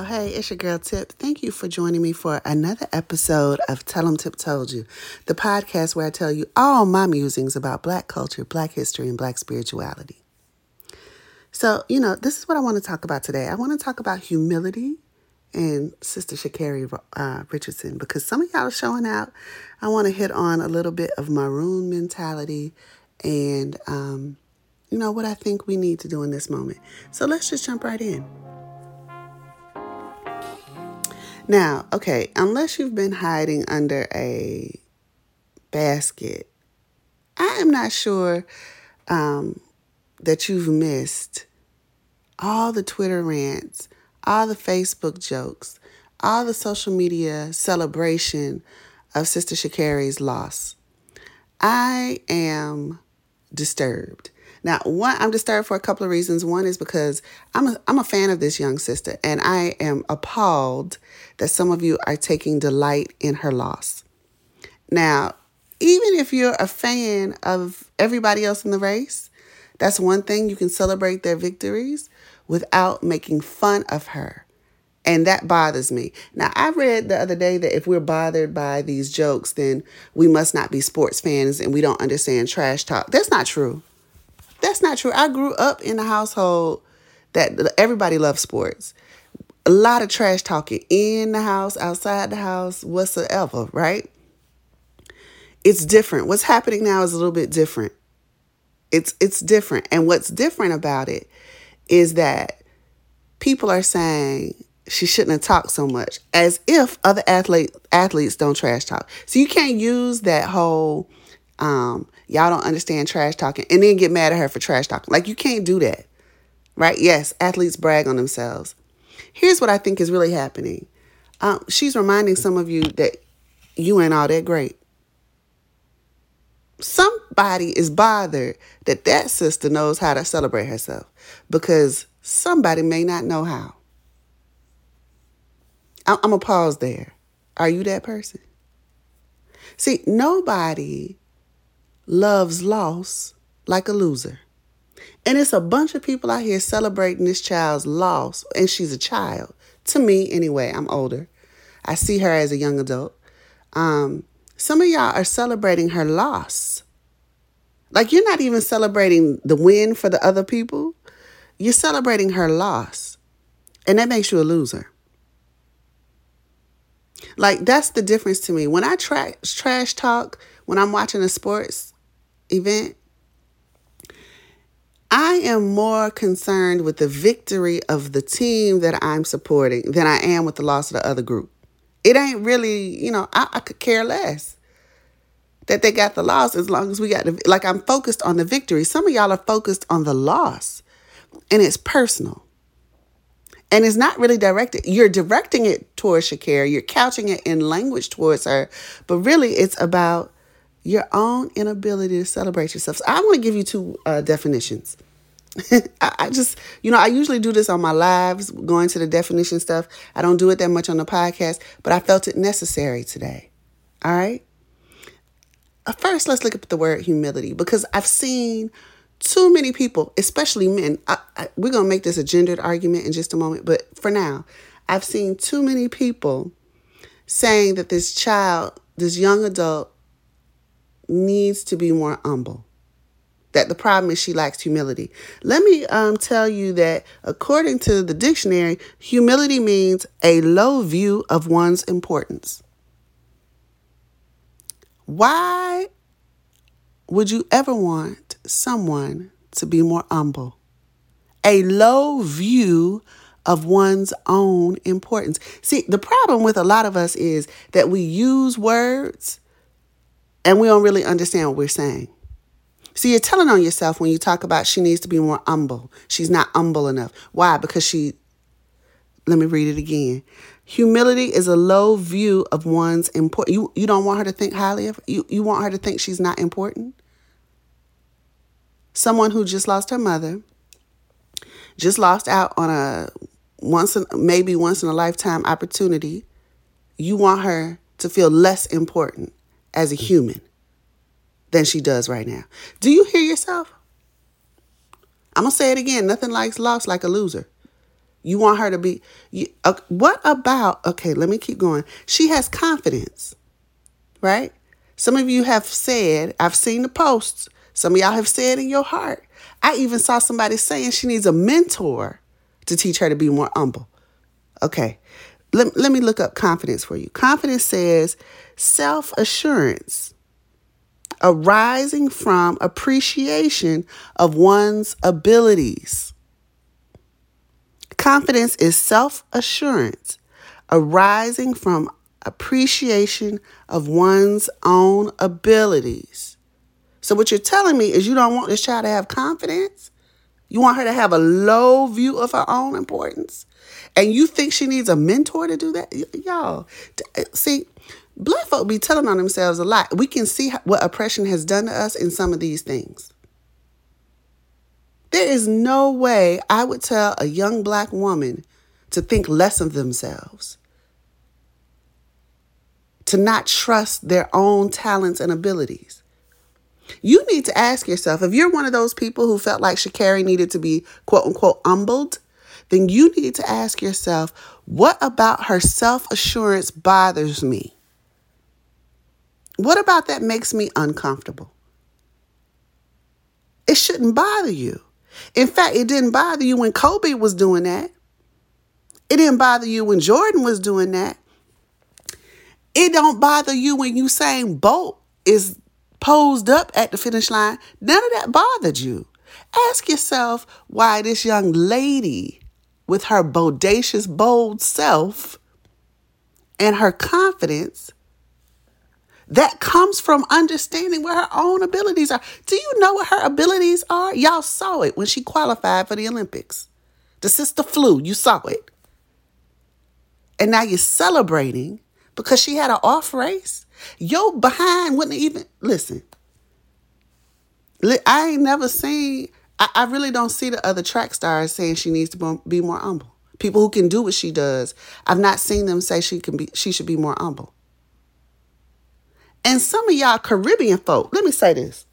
Y'all, hey, it's your girl Tip. Thank you for joining me for another episode of Tell 'em Tip Told You, the podcast where I tell you all my musings about black culture, black history, and black spirituality. So, you know, this is what I want to talk about today. I want to talk about humility and Sister Sha'Carri uh, Richardson because some of y'all are showing out. I want to hit on a little bit of maroon mentality and, um, you know, what I think we need to do in this moment. So let's just jump right in. Now, okay, unless you've been hiding under a basket, I am not sure um, that you've missed all the Twitter rants, all the Facebook jokes, all the social media celebration of Sister Sha'Carri's loss. I am disturbed. Now, one, I'm disturbed for a couple of reasons. One is because I'm a, I'm a fan of this young sister, and I am appalled that some of you are taking delight in her loss. Now, even if you're a fan of everybody else in the race, that's one thing. You can celebrate their victories without making fun of her. And that bothers me. Now, I read the other day that if we're bothered by these jokes, then we must not be sports fans and we don't understand trash talk. That's not true. That's not true. I grew up in a household that everybody loves sports. A lot of trash talking in the house, outside the house, whatsoever, right? It's different. What's happening now is a little bit different. It's it's different. And what's different about it is that people are saying she shouldn't have talked so much as if other athlete athletes don't trash talk. So you can't use that whole um, y'all don't understand trash talking and then get mad at her for trash talking. Like you can't do that. Right? Yes, athletes brag on themselves. Here's what I think is really happening. Um, she's reminding some of you that you ain't all that great. Somebody is bothered that that sister knows how to celebrate herself because somebody may not know how. I'm going to pause there. Are you that person? See, nobody loves loss like a loser. And it's a bunch of people out here celebrating this child's loss, and she's a child. To me, anyway, I'm older. I see her as a young adult. Um, some of y'all are celebrating her loss. Like you're not even celebrating the win for the other people. You're celebrating her loss. And that makes you a loser. Like that's the difference to me. When I trash trash talk, when I'm watching a sports event, I am more concerned with the victory of the team that I'm supporting than I am with the loss of the other group. It ain't really, you know, I, I could care less that they got the loss as long as we got the, like I'm focused on the victory. Some of y'all are focused on the loss and it's personal. And it's not really directed. You're directing it towards Sha'Carri. You're couching it in language towards her. But really, it's about your own inability to celebrate yourself. So I want to give you two uh, definitions. I, just, you know, I usually do this on my lives, going to the definition stuff. I don't do it that much on the podcast, but I felt it necessary today. All right. Uh, first, let's look at the word humility because I've seen too many people, especially men. I, I, we're going to make this a gendered argument in just a moment, but for now, I've seen too many people saying that this child, this young adult, needs to be more humble. That the problem is she lacks humility. Let me um, tell you that according to the dictionary, humility means a low view of one's importance. Why would you ever want someone to be more humble? A low view of one's own importance. See, the problem with a lot of us is that we use words and we don't really understand what we're saying. So you're telling on yourself when you talk about she needs to be more humble. She's not humble enough. Why? Because she Let me read it again. Humility is a low view of one's important. You you don't want her to think highly of you. You want her to think she's not important. Someone who just lost her mother, just lost out on a once in, maybe once in a lifetime opportunity. You want her to feel less important as a human than she does right now. Do you hear yourself? I'm gonna say it again. Nothing likes lost like a loser. You want her to be. You, uh, what about? Okay, let me keep going. She has confidence, right? Some of you have said. I've seen the posts. Some of y'all have said in your heart. I even saw somebody saying she needs a mentor to teach her to be more humble. Okay, let, let me look up confidence for you. Confidence says self assurance arising from appreciation of one's abilities. Confidence is self assurance arising from appreciation of one's own abilities. So, what you're telling me is you don't want this child to have confidence? You want her to have a low view of her own importance? And you think she needs a mentor to do that? Y'all, eh, see, black folk be telling on themselves a lot. We can see what oppression has done to us in some of these things. There is no way I would tell a young black woman to think less of themselves, to not trust their own talents and abilities. You need to ask yourself if you're one of those people who felt like Sha'Carri needed to be quote unquote humbled, then you need to ask yourself, what about her self assurance bothers me? What about that makes me uncomfortable? It shouldn't bother you. In fact, it didn't bother you when Kobe was doing that. It didn't bother you when Jordan was doing that. It don't bother you when Usain Bolt is posed up at the finish line. None of that bothered you. Ask yourself why this young lady, with her bodacious, bold self and her confidence, that comes from understanding what her own abilities are. Do you know what her abilities are? Y'all saw it when she qualified for the Olympics. The sister flew, you saw it. And now you're celebrating because she had an off race. Your behind wouldn't even listen. I ain't never seen, I, I really don't see the other track stars saying she needs to be more humble. People who can do what she does, I've not seen them say she can be she should be more humble. And some of y'all Caribbean folk, let me say this.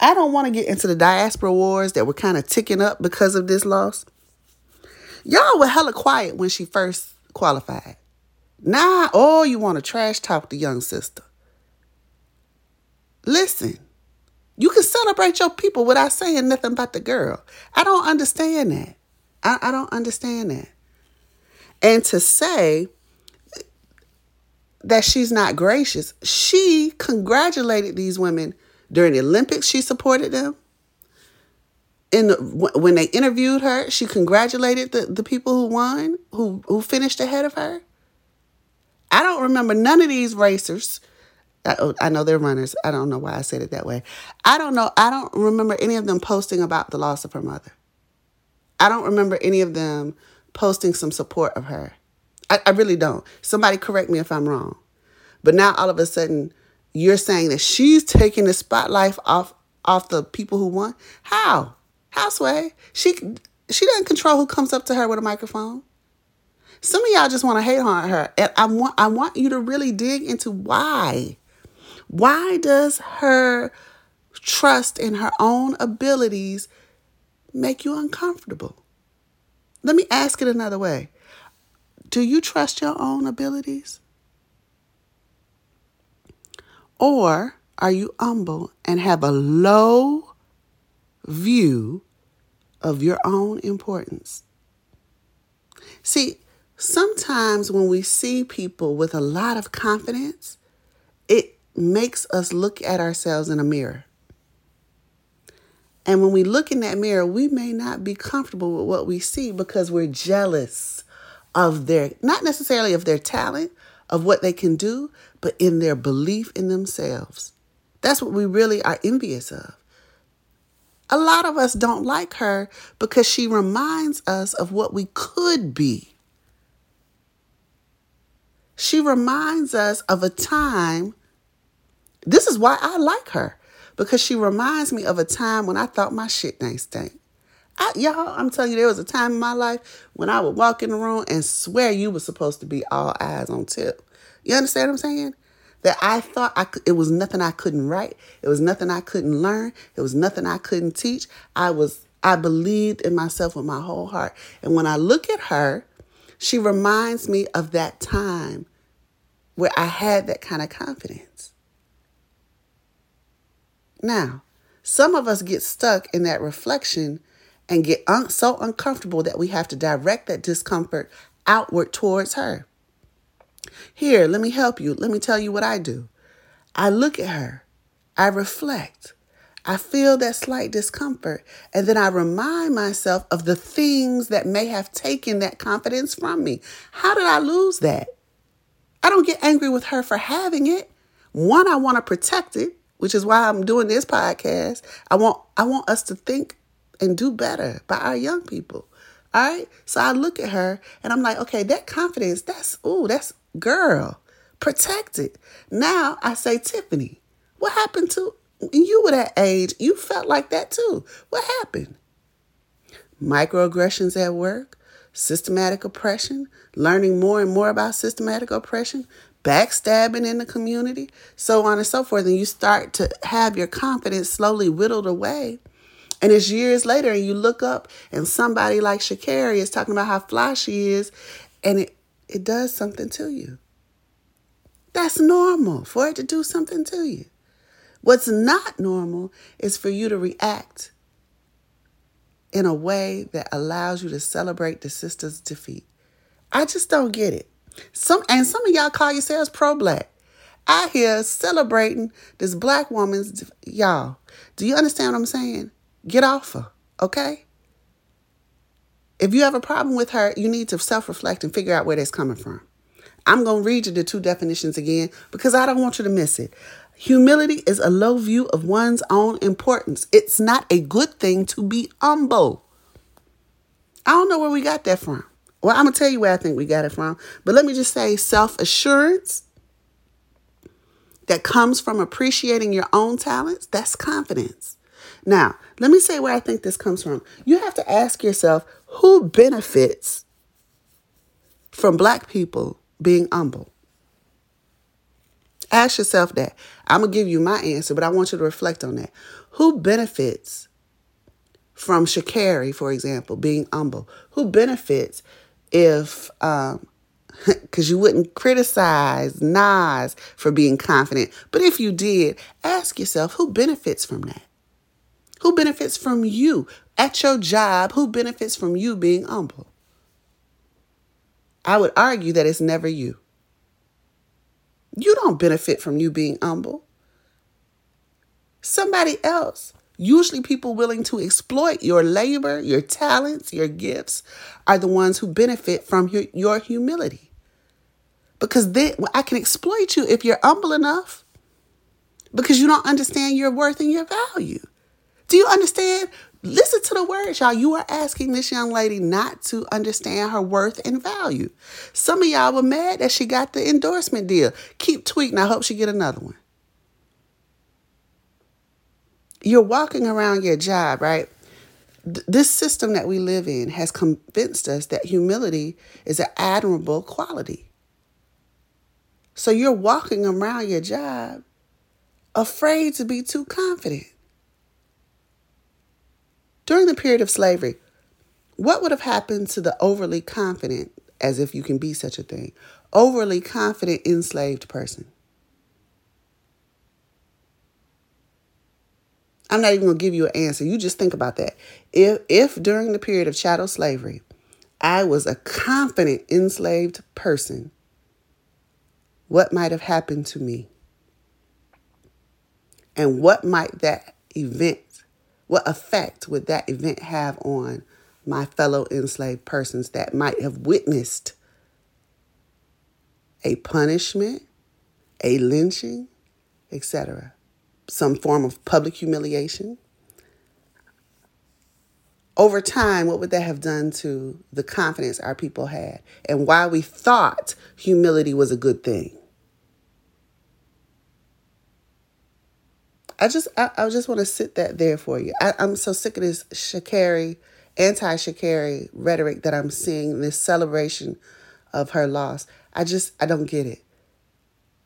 I don't want to get into the diaspora wars that were kind of ticking up because of this loss. Y'all were hella quiet when she first qualified. Now, oh, you want to trash talk the young sister. Listen, you can celebrate your people without saying nothing about the girl. I don't understand that. I, I don't understand that. And to say that she's not gracious. She congratulated these women during the Olympics. She supported them. In the, when they interviewed her, she congratulated the, the people who won, who who finished ahead of her. I don't remember none of these racers. I, oh, I know they're runners. I don't know why I said it that way. I don't know. I don't remember any of them posting about the loss of her mother. I don't remember any of them posting some support of her. I, I really don't. Somebody correct me if I'm wrong. But now all of a sudden, you're saying that she's taking the spotlight off off the people who won. How? How Sway? She she doesn't control who comes up to her with a microphone. Some of y'all just want to hate on her, and I want I want you to really dig into why. Why does her trust in her own abilities make you uncomfortable? Let me ask it another way. Do you trust your own abilities? Or are you humble and have a low view of your own importance? See, sometimes when we see people with a lot of confidence, it makes us look at ourselves in a mirror. And when we look in that mirror, we may not be comfortable with what we see because we're jealous of their, not necessarily of their talent, of what they can do, but in their belief in themselves. That's what we really are envious of. A lot of us don't like her because she reminds us of what we could be. She reminds us of a time. This is why I like her because she reminds me of a time when I thought my shit ain't stink. I, y'all, I'm telling you, there was a time in my life when I would walk in the room and swear you were supposed to be all eyes on tip. You understand what I'm saying? That I thought I could, it was nothing I couldn't write. It was nothing I couldn't learn. It was nothing I couldn't teach. I was I believed in myself with my whole heart. And when I look at her, she reminds me of that time where I had that kind of confidence. Now, some of us get stuck in that reflection and get un- so uncomfortable that we have to direct that discomfort outward towards her. Here, let me help you. Let me tell you what I do. I look at her, I reflect, I feel that slight discomfort, and then I remind myself of the things that may have taken that confidence from me. How did I lose that? I don't get angry with her for having it. One, I want to protect it, which is why I'm doing this podcast. I want I want us to think and do better by our young people. All right. So I look at her and I'm like, okay, that confidence, that's, ooh, that's girl, protect it. Now I say, Tiffany, what happened to you were that age? You felt like that too. What happened? Microaggressions at work, systematic oppression, learning more and more about systematic oppression, backstabbing in the community, so on and so forth. And you start to have your confidence slowly whittled away and it's years later, and you look up, and somebody like Sha'Carri is talking about how fly she is, and it, it does something to you. That's normal for it to do something to you. What's not normal is for you to react in a way that allows you to celebrate the sister's defeat. I just don't get it. Some and some of y'all call yourselves pro-black. I hear celebrating this black woman's y'all. Do you understand what I'm saying? Get off her, okay? If you have a problem with her, you need to self reflect and figure out where that's coming from. I'm going to read you the two definitions again because I don't want you to miss it. Humility is a low view of one's own importance. It's not a good thing to be humble. I don't know where we got that from. Well, I'm going to tell you where I think we got it from. But let me just say self assurance that comes from appreciating your own talents, that's confidence. Now, let me say where I think this comes from. You have to ask yourself who benefits from black people being humble? Ask yourself that. I'm going to give you my answer, but I want you to reflect on that. Who benefits from Sha'Carri, for example, being humble? Who benefits if, um, because you wouldn't criticize Nas for being confident. But if you did, ask yourself who benefits from that? Who benefits from you at your job? Who benefits from you being humble? I would argue that it's never you. You don't benefit from you being humble. Somebody else, usually people willing to exploit your labor, your talents, your gifts, are the ones who benefit from your, your humility. Because then I can exploit you if you're humble enough because you don't understand your worth and your value. Do you understand? Listen to the words, y'all. You are asking this young lady not to understand her worth and value. Some of y'all were mad that she got the endorsement deal. Keep tweeting. I hope she get another one. You're walking around your job, right? This system that we live in has convinced us that humility is an admirable quality. So you're walking around your job afraid to be too confident. During the period of slavery, what would have happened to the overly confident, as if you can be such a thing, overly confident enslaved person? I'm not even going to give you an answer. You just think about that. If, if during the period of chattel slavery, I was a confident enslaved person, what might have happened to me? And what might that event what effect would that event have on my fellow enslaved persons that might have witnessed a punishment, a lynching, etc., some form of public humiliation? over time, what would that have done to the confidence our people had and why we thought humility was a good thing? I just I, I just want to sit that there for you. I, I'm so sick of this Sha'Carri, anti-Sha'Carri rhetoric that I'm seeing, this celebration of her loss. I just I don't get it.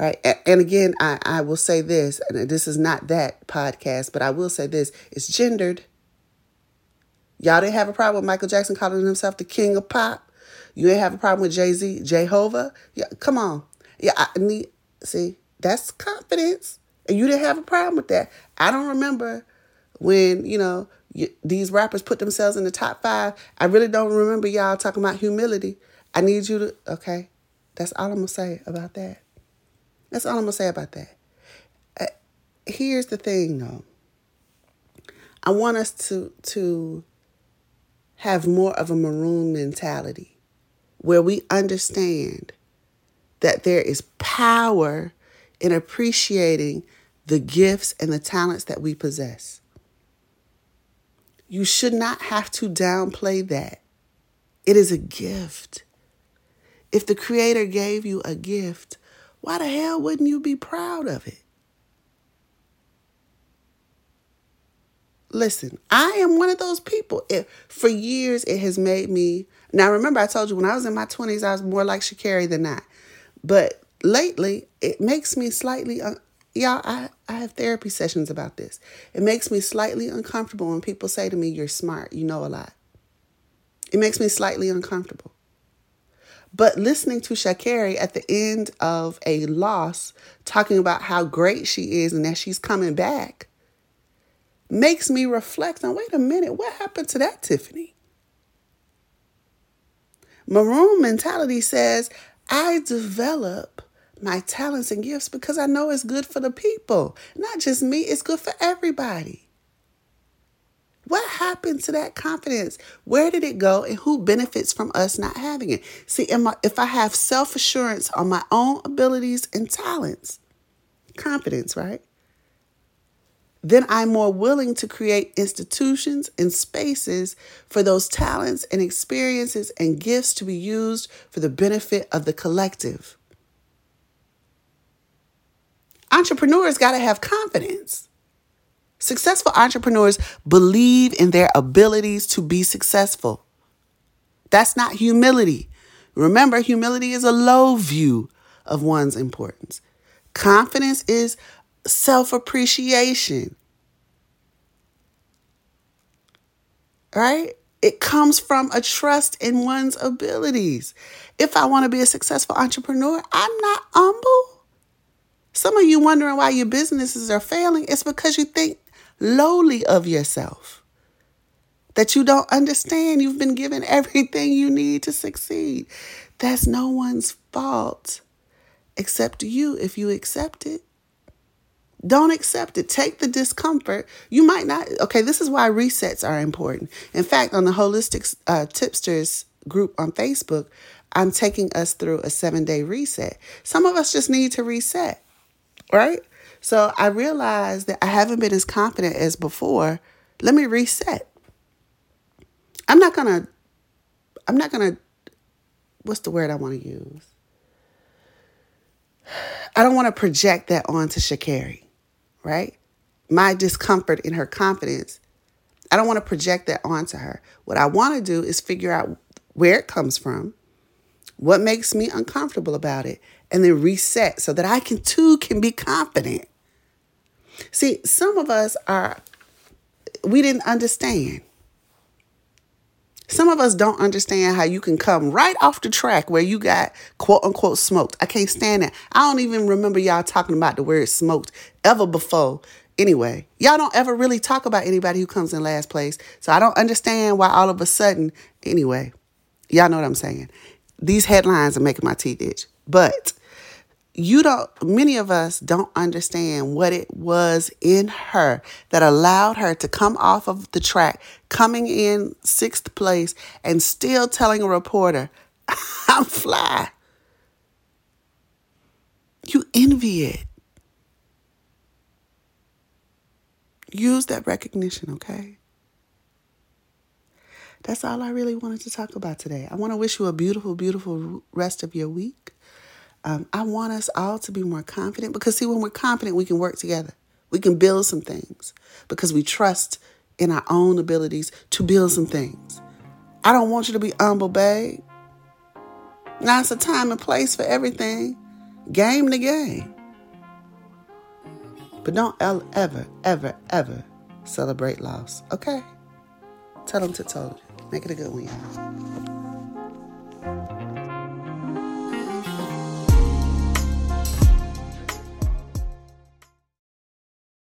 Right. And again, I, I will say this, and this is not that podcast, but I will say this, it's gendered. Y'all didn't have a problem with Michael Jackson calling himself the king of pop. You didn't have a problem with Jay-Z, Jehovah. Yeah, come on. Yeah, I need see, that's confidence. And you didn't have a problem with that. I don't remember when, you know, you, these rappers put themselves in the top five. I really don't remember y'all talking about humility. I need you to, okay. That's all I'm to say about that. That's all I'm to say about that. Uh, here's the thing, though. I want us to, to have more of a maroon mentality where we understand that there is power in appreciating the gifts and the talents that we possess. You should not have to downplay that. It is a gift. If the Creator gave you a gift, why the hell wouldn't you be proud of it? Listen, I am one of those people. It, for years, it has made me. Now, remember, I told you when I was in my 20s, I was more like Sha'Carri than not. But lately, it makes me slightly. Un- Y'all, I, I have therapy sessions about this. It makes me slightly uncomfortable when people say to me, You're smart, you know a lot. It makes me slightly uncomfortable. But listening to Sha'Carri at the end of a loss, talking about how great she is and that she's coming back, makes me reflect on wait a minute, what happened to that Tiffany? Maroon mentality says, I develop my talents and gifts because I know it's good for the people. Not just me, it's good for everybody. What happened to that confidence? Where did it go and who benefits from us not having it? See, if I have self assurance on my own abilities and talents, confidence, right? Then I'm more willing to create institutions and spaces for those talents and experiences and gifts to be used for the benefit of the collective. Entrepreneurs got to have confidence. Successful entrepreneurs believe in their abilities to be successful. That's not humility. Remember, humility is a low view of one's importance. Confidence is self appreciation. Right? It comes from a trust in one's abilities. If I want to be a successful entrepreneur, I'm not humble. Some of you wondering why your businesses are failing, it's because you think lowly of yourself. That you don't understand you've been given everything you need to succeed. That's no one's fault except you if you accept it. Don't accept it. Take the discomfort. You might not. Okay, this is why resets are important. In fact, on the Holistic uh, Tipsters group on Facebook, I'm taking us through a seven day reset. Some of us just need to reset right? So I realized that I haven't been as confident as before. Let me reset. I'm not gonna, I'm not gonna, what's the word I wanna use? I don't wanna project that onto Sha'Carri, right? My discomfort in her confidence. I don't wanna project that onto her. What I wanna do is figure out where it comes from, what makes me uncomfortable about it, and then reset so that I can too can be confident. See, some of us are, we didn't understand. Some of us don't understand how you can come right off the track where you got quote unquote smoked. I can't stand that. I don't even remember y'all talking about the word smoked ever before. Anyway, y'all don't ever really talk about anybody who comes in last place. So I don't understand why all of a sudden, anyway, y'all know what I'm saying. These headlines are making my teeth itch. But you don't many of us don't understand what it was in her that allowed her to come off of the track coming in sixth place and still telling a reporter i'm fly. You envy it. Use that recognition okay That's all I really wanted to talk about today. I want to wish you a beautiful, beautiful rest of your week. Um, I want us all to be more confident because, see, when we're confident, we can work together. We can build some things because we trust in our own abilities to build some things. I don't want you to be humble, babe. Now it's a time and place for everything. Game the game. But don't ever, ever, ever celebrate loss, okay? Tell them to tell. Make it a good one.